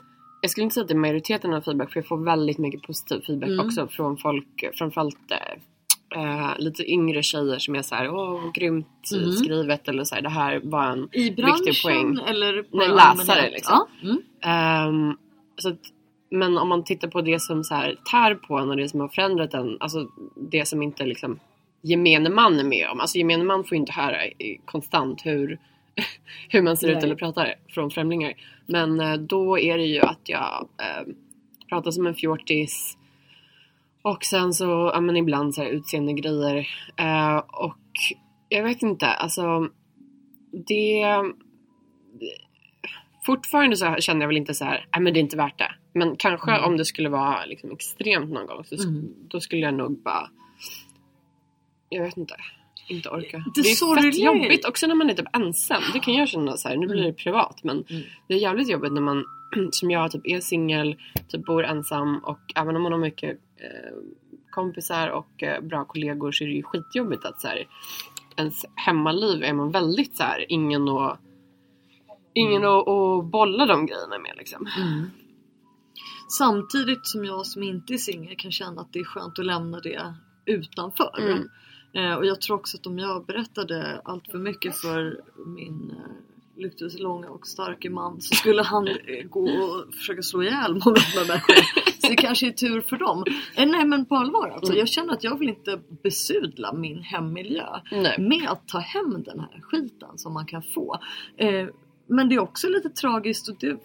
jag skulle inte säga att det är majoriteten av feedback för jag får väldigt mycket positiv feedback Mm. också från folk, framförallt eh, lite yngre tjejer som är såhär åh grymt Mm. skrivet eller så här, det här var en I viktig branschen poäng. eller bara Nej, läsare, liksom. Ja. Mm. Ehm, så att, men om man tittar på det som så här tär på en och det som har förändrat en, alltså det som inte liksom gemene man är med om. Alltså gemene man får ju inte höra konstant hur, hur man ser ut Nej. eller pratar från främlingar. Men eh, då är det ju att jag eh, pratar som en fjortis och sen så, ja men ibland så här utseende grejer. Eh, och jag vet inte, alltså det fortfarande så känner jag väl inte så här, nej men det är inte värt det. Men kanske Mm. om det skulle vara liksom extremt någon gång så Mm. då skulle jag nog bara, jag vet inte, inte orka. Det Det, är sorgliga fett är- jobbigt också när man är typ ensam. Det kan jag känna så här, nu blir det privat men Mm. det är jävligt jobbigt när man som jag typ är singel, typ bor ensam och även om man har mycket eh, kompisar och eh, bra kollegor så är det ju skitjobbigt att så här, ens hemmaliv är man väldigt så här, ingen att ingen att, att bolla de grejerna med liksom. Mm. Samtidigt som jag som inte är singel kan känna att det är skönt att lämna det utanför. Mm. Eh, och jag tror också att om jag berättade allt för mycket för min eh, lykteslånga och starke man så skulle han eh, gå och försöka slå ihjäl många människor. Så det kanske är tur för dem. Nej men på allvar alltså. Jag känner att jag vill inte besudla min hemmiljö Nej. med att ta hem den här skiten som man kan få. Men det är också lite tragiskt och det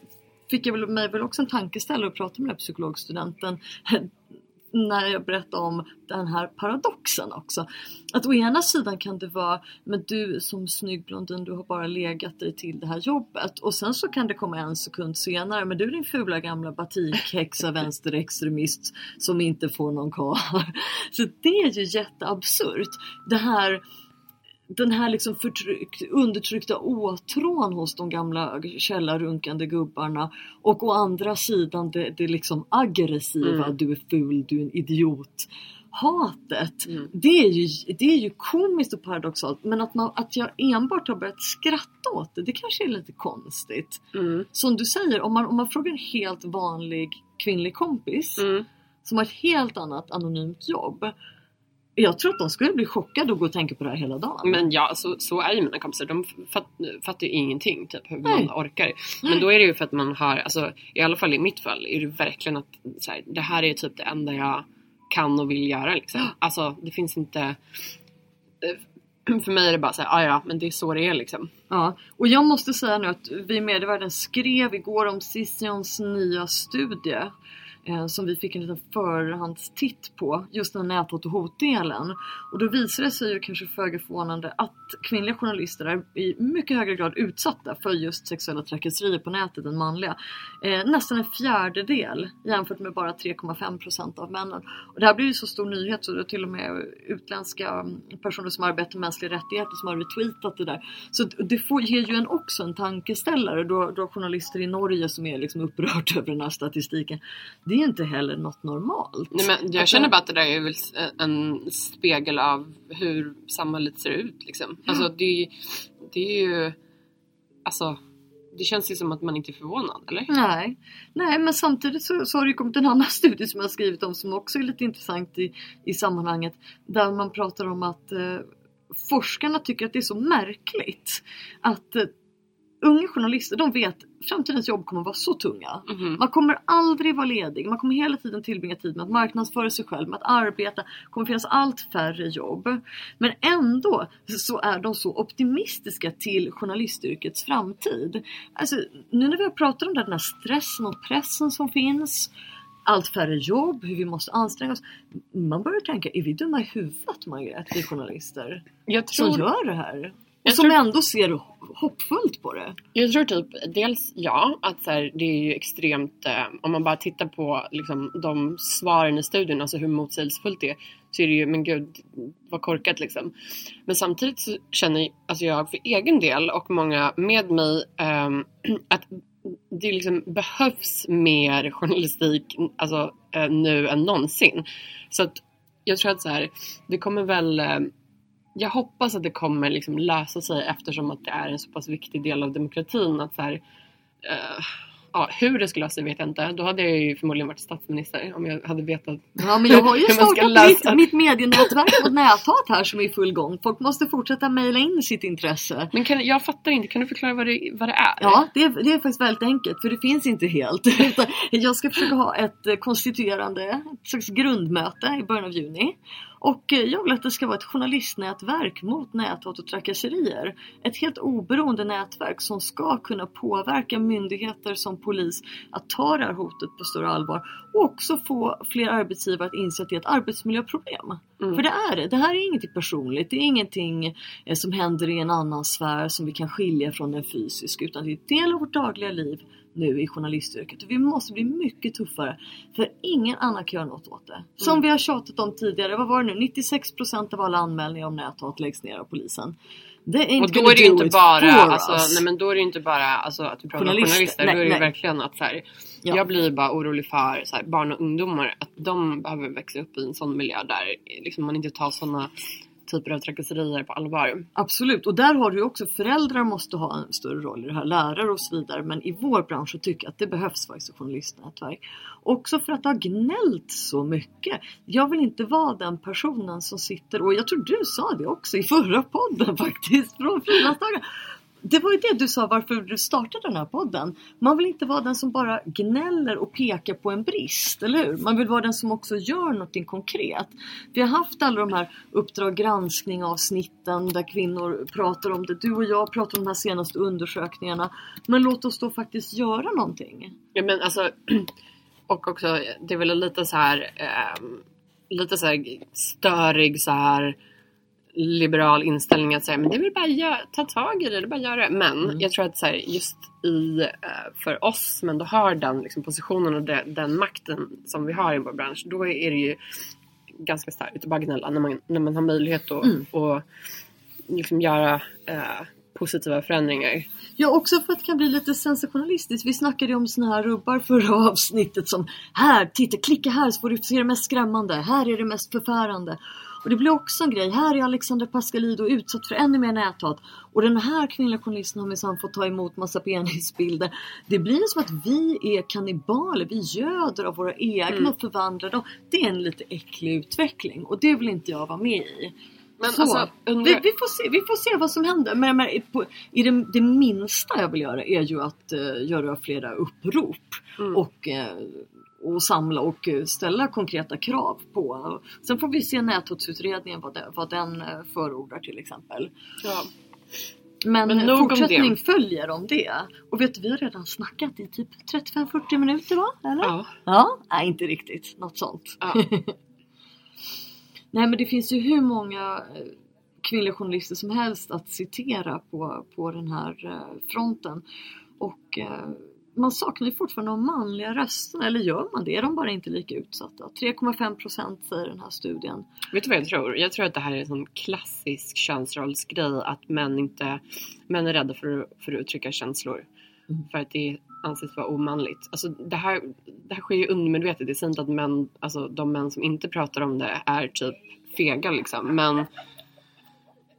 fick jag väl, mig väl också en tankeställare att prata med den här psykologstudenten när jag berättade om den här paradoxen också. Att å ena sidan kan det vara, men du som snygg blondin, du har bara legat dig till det här jobbet. Och sen så kan det komma en sekund senare, men du din fula gamla batikhäxa vänsterextremist som inte får någon karl. Så det är ju jätteabsurt. Det här den här liksom förtryck, undertryckta åtrån hos de gamla källarrunkande gubbarna och å andra sidan det, det liksom aggressiva, Mm. du är ful, du är en idiot. Hatet, Mm. det, är ju, det är ju komiskt och paradoxalt men att, man, att jag enbart har börjat skratta åt det, det kanske är lite konstigt. Mm. Som du säger, om man, om man frågar en helt vanlig kvinnlig kompis Mm. som har ett helt annat anonymt jobb. Jag tror att de skulle bli chockade och gå och tänka på det här hela dagen. Men ja, så, så är ju mina kompisar. De fatt, fattar ju ingenting typ hur Nej. man orkar. Men då är det ju för att man har, alltså i alla fall i mitt fall, är det verkligen att så här, det här är typ det enda jag kan och vill göra liksom. Alltså det finns inte eh, för mig är det bara såhär, ah, ja men det är så det är liksom. Ja, och jag måste säga nu att vi i Medievärlden skrev igår om Cicions nya studie eh, som vi fick en liten förhandstitt på, just den här och hotdelen. Och då visade det sig ju kanske föga förvånande att kvinnliga journalister är i mycket högre grad utsatta för just sexuella trakasserier på nätet än manliga. Eh, nästan en fjärdedel jämfört med bara 3,5% av männen. Och det här blir ju så stor nyhet så det är till och med utländska mm, personer som arbetar med mänskliga rättigheter som har retweetat det där. Så det får, ger ju en också en tankeställare då, då journalister i Norge som är liksom upprörda över den här statistiken. Det är inte heller något normalt. Nej, men jag känner bara att det där är väl en spegel av hur samhället ser ut liksom. Alltså det, det är ju, alltså det känns ju som att man inte är förvånad eller? Nej, Nej men samtidigt så, så har det kommit en annan studie som jag har skrivit om som också är lite intressant i, i sammanhanget. Där man pratar om att eh, forskarna tycker att det är så märkligt att eh, unga journalister de vet framtidens jobb kommer vara så tunga. Mhm. Man kommer aldrig vara ledig, man kommer hela tiden tillbringa tid med att marknadsföra sig själv, med att arbeta. Det kommer finnas allt färre jobb. Men ändå så är de så optimistiska till journalistyrkets framtid. Alltså, nu när vi har pratat om den här stressen och pressen som finns, allt färre jobb, hur vi måste anstränga oss. Man börjar tänka, är vi dumma i huvudet Margret, vi journalister? Jag Som tror, gör det här? Och som tror- ändå ser hoppfullt på det. jag tror typ dels ja, att så här, det är ju extremt, eh, om man bara tittar på liksom, de svaren i studien, alltså hur motsägelsefullt det är, så är det ju, men gud vad korkat liksom. Men samtidigt så känner alltså jag för egen del och många med mig ehm, att det liksom behövs mer journalistik alltså, eh, nu än någonsin. Så att jag tror att så här, det kommer väl eh, jag hoppas att det kommer liksom lösa sig eftersom att det är en så pass viktig del av demokratin. Att så här, eh, ja, hur det skulle lösa sig vet jag inte. Då hade jag ju förmodligen varit statsminister om jag hade vetat. Ja men jag har ju startat mitt, mitt medienätverk mot näthat här som är i full gång. Folk måste fortsätta mejla in sitt intresse. Men kan, jag fattar inte, kan du förklara vad det, vad det är? Ja, det är, det är faktiskt väldigt enkelt för det finns inte helt. Jag ska försöka ha ett konstituerande, ett slags grundmöte i början av juni. Och eh, jag vill att det ska vara ett journalistnätverk mot näthat och trakasserier. Ett helt oberoende nätverk som ska kunna påverka myndigheter som polis att ta det här hotet på större allvar. Och också få fler arbetsgivare att inse att det är ett arbetsmiljöproblem. Mm. För det är det. Det här är ingenting personligt. Det är ingenting eh, som händer i en annan sfär som vi kan skilja från den fysiska. Utan det är en del av vårt dagliga liv nu i journalistyrket. Och vi måste bli mycket tuffare. För ingen annan kan göra något åt det. Som Mm. vi har tjatat om tidigare. Vad var det nu? 96% av alla anmälningar om näthat läggs ner av polisen. Det är Och då är det inte bara, alltså, nej men då är det inte bara alltså, att du pratar Journalister. om journalister. Nej, då är det nej. verkligen att så här, Ja. jag blir bara orolig för så här, barn och ungdomar. Att de behöver växa upp i en sån miljö där liksom, man inte tar såna typer av trakasserier på allvar. Absolut, och där har du ju också föräldrar måste ha en större roll i det här, lärare och så vidare. Men i vår bransch så tycker jag att det behövs faktiskt journalistnätverk. Också för att det har gnällt så mycket. Jag vill inte vara den personen som sitter, och jag tror du sa det också i förra podden faktiskt, från Frilansdagen det var ju det du sa varför du startade den här podden. Man vill inte vara den som bara gnäller och pekar på en brist, eller hur? Man vill vara den som också gör någonting konkret. Vi har haft alla de här Uppdrag granskning avsnitten där kvinnor pratar om det. Du och jag pratar om de här senaste undersökningarna. Men låt oss då faktiskt göra någonting. Ja men alltså, och också det är väl lite så här ehm, lite så här störig så här liberal inställning att säga men det är väl bara gö- ta tag i det, det är bara göra det. Men jag tror att så här, just i, eh, för oss som ändå har den liksom, positionen och de, den makten som vi har i vår bransch, då är det ju ganska starkt att bara gnälla när man, när man har möjlighet att och, liksom göra eh, positiva förändringar. Ja, också för att det kan bli lite sensationalistiskt. Vi snackade ju om såna här rubbar förra avsnittet som här, titta, klicka här så får du se det mest skrämmande. Här är det mest förfärande. Och det blir också en grej. Här är Alexander Pascalido utsatt för ännu mer näthat. Och den här kvinnliga journalisten har minsann fått ta emot massa penisbilder. Det blir som att vi är kannibaler. Vi göder av våra egna och förvandlar dem. Det är en lite äcklig utveckling och det vill inte jag vara med i. Men Så, alltså, undrar- vi, vi, får se, vi får se vad som händer. Men, men på, i det, det minsta jag vill göra är ju att eh, göra flera upprop. Och, eh, och samla och eh, ställa konkreta krav på. Sen får vi se näthotsutredningen vad, det, vad den eh, förordar till exempel. Ja. Men, Men fortsättning det. följer om det. Och vet vi har redan snackat i typ 35-40 minuter va? Eller? Ja. Ja, nej inte riktigt. Något sånt. Ja. Nej men det finns ju hur många eh, kvinnliga journalister som helst att citera på, på den här fronten. Och man saknar ju fortfarande de manliga rösterna, eller gör man det? Är de bara inte lika utsatta? 3,5 procent säger den här studien. Vet du vad jag tror? Jag tror att det här är en sån klassisk könsrollsgrej att män inte män är rädda för, för att uttrycka känslor. För att det anses vara omanligt. Alltså det här, det här sker ju undermedvetet. Det säger inte att män, alltså de män som inte pratar om det är typ fega liksom. Men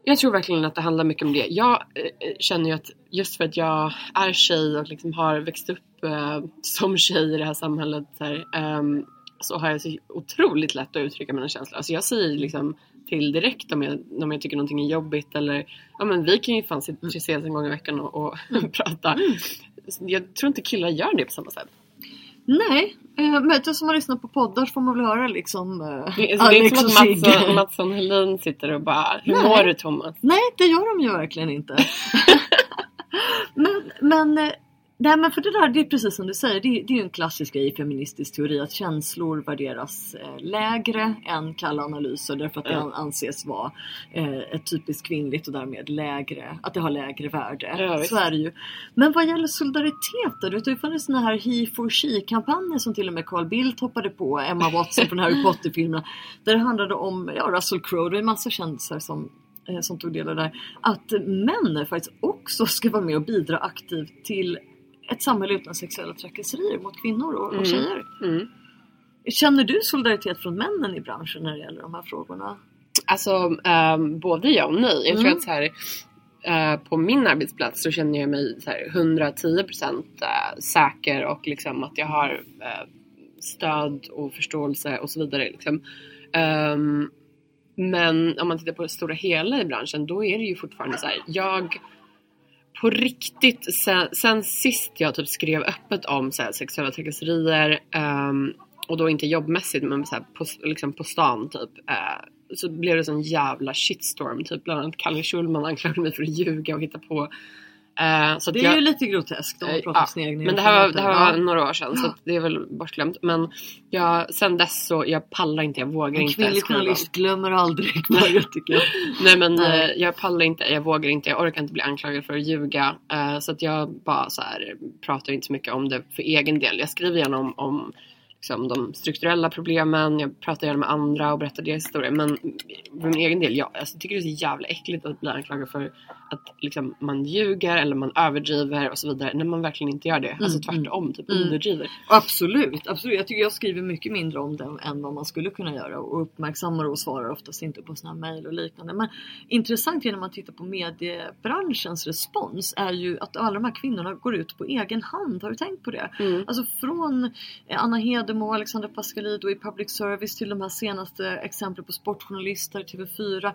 jag tror verkligen att det handlar mycket om det. Jag eh, känner ju att just för att jag är tjej och liksom har växt upp eh, som tjej i det här samhället så, här, ehm, så har jag så otroligt lätt att uttrycka mina känslor. Alltså jag säger liksom till direkt om jag, om jag tycker någonting är jobbigt eller ja men vi kan ju fan se- ses en gång i veckan och, och prata. Jag tror inte killar gör det på samma sätt. Nej, eh, men du som har lyssnat på poddar så får man väl höra liksom eh, Det, alltså, det är inte som och att Sigge. Mattsson, Mattsson Helin sitter och bara Hur Nej. mår du Thomas? Nej, det gör de ju verkligen inte. men, men, eh, nej, men för det där, det är precis som du säger, det, är- det är en klassisk grej i feministisk teori att känslor värderas eh, lägre än kalla analyser därför att det Ja. anses vara eh, ett typiskt kvinnligt och därmed lägre, att det har lägre värde. Visst. Så är det ju. Men vad gäller solidaritet då? Du vet, det har ju funnits såna här He for She-kampanjer som till och med Carl Bildt hoppade på, Emma Watson från Harry Potter-filmerna. Där det handlade om ja, Russell Crowe, det är en massa kändisar som eh, som tog del av det där, att män faktiskt också ska vara med och bidra aktivt till ett samhälle utan sexuella trakasserier mot kvinnor och, och tjejer. Mm. Känner du solidaritet från männen i branschen när det gäller de här frågorna? Alltså ehm, både ja och nej. Jag tror Mm. att så här, eh, på min arbetsplats så känner jag mig så här 110% eh, säker och liksom att jag har eh, stöd och förståelse och så vidare. Liksom. Ehm, men om man tittar på det stora hela i branschen då är det ju fortfarande så här. Jag på riktigt, sen, sen sist jag typ skrev öppet om så här, sexuella trakasserier um, och då inte jobbmässigt men så här, på, liksom på stan typ. uh, så blev det sån jävla shitstorm. Typ bland annat Kalle Schulman anklagade mig för att ljuga och hitta på. Eh, så att Det är jag, ju lite groteskt man Eh, pratar ja, om egna Men det här var, det här var några år sedan så att det är väl bortglömt. Men jag, sen dess så, jag pallar inte, jag vågar En inte kvinnlig skriva om- journalist glömmer aldrig jag. Nej men Nej. eh, jag pallar inte, jag vågar inte, jag orkar inte bli anklagad för att ljuga. Eh, så att jag bara så här, pratar inte så mycket om det för egen del. Jag skriver gärna om, om liksom, de strukturella problemen, jag pratar gärna med andra och berättar deras historia. Men för min egen del, ja, alltså, jag tycker det är så jävla äckligt att bli anklagad för att liksom, man ljuger eller man överdriver och så vidare. När man verkligen inte gör det. Alltså tvärtom, typ underdriver. Absolut, absolut. Jag tycker jag skriver mycket mindre om det än vad man skulle kunna göra och uppmärksammar och svarar oftast inte på sådana här mejl och liknande. Men intressant är när man tittar på mediebranschens respons är ju att alla de här kvinnorna går ut på egen hand. Har du tänkt på det? Mm. Alltså från Anna Hedemo och Alexandra Pascalido i public service till de här senaste exemplen på sportjournalister, TV4.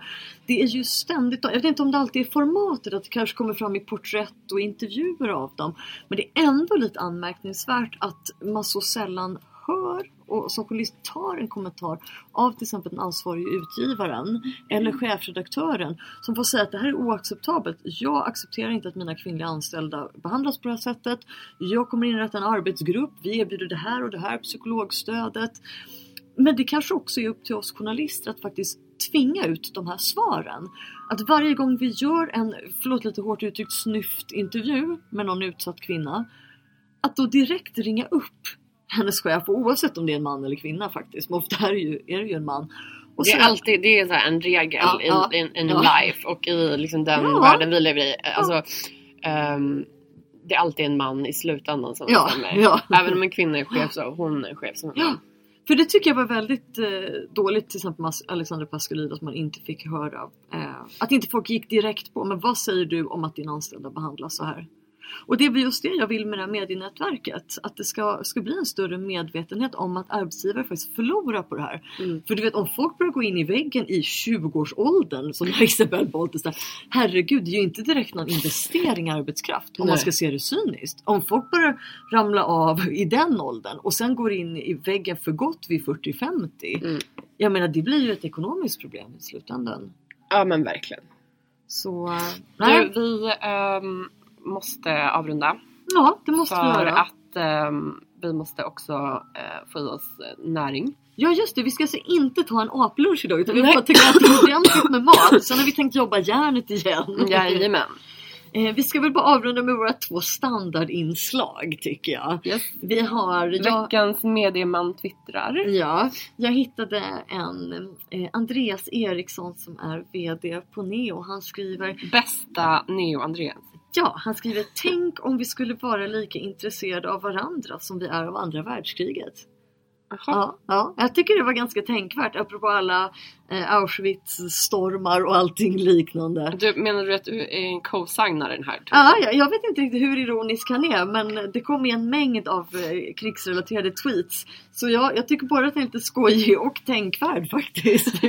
Det är ju ständigt, jag vet inte om det alltid är format resultatet, att det kanske kommer fram i porträtt och intervjuer av dem. Men det är ändå lite anmärkningsvärt att man så sällan hör och som journalist tar en kommentar av till exempel den ansvarige utgivaren eller chefredaktören som får säga att det här är oacceptabelt. Jag accepterar inte att mina kvinnliga anställda behandlas på det här sättet. Jag kommer inrätta en arbetsgrupp. Vi erbjuder det här och det här psykologstödet. Men det kanske också är upp till oss journalister att faktiskt tvinga ut de här svaren. Att varje gång vi gör en, förlåt lite hårt uttryckt, snyft intervju med någon utsatt kvinna. Att då direkt ringa upp hennes chef, oavsett om det är en man eller kvinna faktiskt. Men ofta är det ju, är det ju en man. Och Det är alltid det är en regel Ja, ja, in, in, in ja. life och i liksom den Ja. världen vi lever i. Alltså, ehm, det är alltid en man i slutändan som bestämmer. Även om en kvinna är chef så hon är chef som en man. För det tycker jag var väldigt eh, dåligt till exempel med Alexander Pascalid att man inte fick höra. Eh, att inte folk gick direkt på, men vad säger du om att din anställda behandlas så här? Och det är just det jag vill med det här medienätverket. Att det ska, ska bli en större medvetenhet om att arbetsgivare faktiskt förlorar på det här. Mm. För du vet om folk börjar gå in i väggen i 20-årsåldern som Isabel Bolt här, Herregud, det är ju inte direkt någon investering i arbetskraft om man Nej. ska se det cyniskt. Om folk börjar ramla av i den åldern och sen går in i väggen för gott vid 40-50. Mm. Jag menar det blir ju ett ekonomiskt problem i slutändan. Ja men verkligen. Så äh, Du, nej, vi ehm, måste avrunda. ja det måste vi för göra. att ehm, vi måste också eh, få i oss eh, näring. Ja just det, vi ska alltså inte ta en aplunch idag utan vi Nej. får tänka att ordentligt med mat. Sen har vi tänkt jobba järnet igen. Jajamän. Eh, vi ska väl bara avrunda med våra två standardinslag tycker jag. Yes. Vi har... Jag, Veckans medieman twittrar. ja, jag hittade en eh, Andreas Eriksson som är VD på Neo. Han skriver Bästa Neo Andreas. Ja, han skriver Tänk om vi skulle vara lika intresserade av varandra som vi är av andra världskriget. Ja, ja, jag tycker det var ganska tänkvärt apropå alla eh, Auschwitz-stormar och allting liknande. Du, menar du att du är en co-signare den här? Ja, jag, jag vet inte riktigt hur ironisk han är men det kom en mängd av eh, krigsrelaterade tweets. Så jag, jag tycker både att det är lite skojig och tänkvärd faktiskt.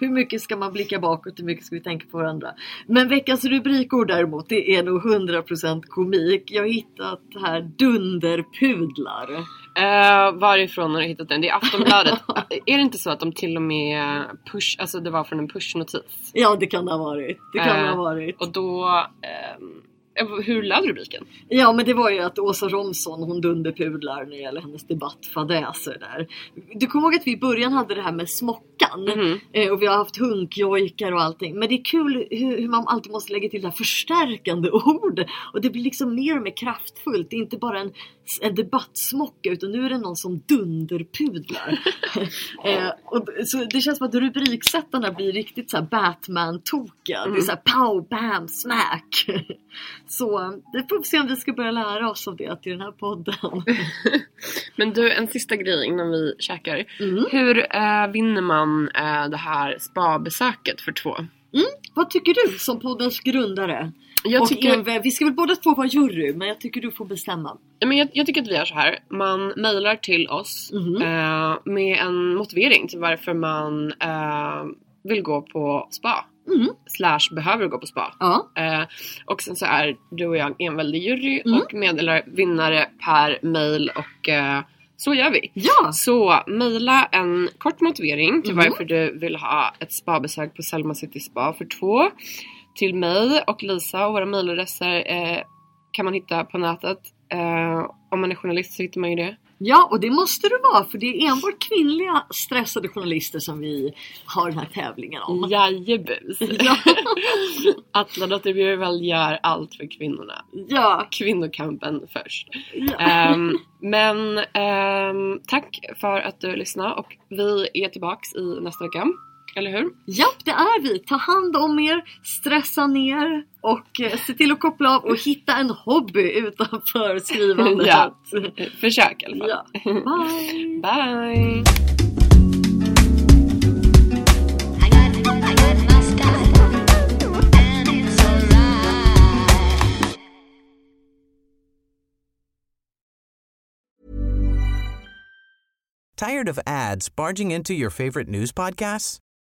Hur mycket ska man blicka bakåt, hur mycket ska vi tänka på varandra. Men veckans rubrikord däremot, det är nog 100% komik. Jag har hittat här dunderpudlar. Eh, varifrån har du hittat den? Det är Aftonbladet. är det inte så att de till och med push, alltså det var från en pushnotis? Ja, det kan det ha varit. Det kan Eh, ha varit. Och då, eh, hur löd rubriken? Ja men det var ju att Åsa Romson hon dunderpudlar när det gäller hennes debattfadäser där. Du kommer ihåg att vi i början hade det här med smockan Mhm. eh, och vi har haft hunkjojkar och allting. Men det är kul hur, hur man alltid måste lägga till det här förstärkande ord. Och det blir liksom mer och mer kraftfullt. Det är inte bara en, en debattsmocka utan nu är det någon som dunderpudlar. eh, och, så det känns som att rubriksättarna blir riktigt så här Batman-tokiga. Det är så här pow, bam, smack. Så det får vi se om vi ska börja lära oss av det till den här podden. Men du, en sista grej innan vi käkar. Mm. Hur eh, vinner man eh, det här spa-besöket för två? Vad tycker du som poddens grundare? Jag tycker, eh, vi ska väl båda två vara jury, men jag tycker du får bestämma. Men jag, jag tycker att vi gör så här. Man mejlar till oss Mhm. eh, med en motivering till varför man eh, vill gå på spa. Mm. Slash behöver gå på spa. Ja. Eh, och sen så är du och jag enväldig jury Mm. och meddelar vinnare per mail och eh, så gör vi. Ja! Så mejla en kort motivering till Mhm. varför du vill ha ett spabesök på Selma City Spa för två. Till mig och Lisa och våra mejladresser eh, kan man hitta på nätet. Eh, om man är journalist så hittar man ju det. Ja, och det måste du vara för det är enbart kvinnliga stressade journalister som vi har den här tävlingen om. Jajebus! Ja. Atladotter Bjurvall gör allt för kvinnorna. Ja, Kvinnokampen först. ja. Ehm, men ehm, tack för att du lyssnade och vi är tillbaks i nästa vecka. Eller hur? Japp, det är vi. Ta hand om er, stressa ner och eh, se till att koppla av och hitta en hobby utanför skrivandet. Ja. Försök i alla fall. Ja. Bye! Bye! Tired of ads barging into your favorite news podcasts?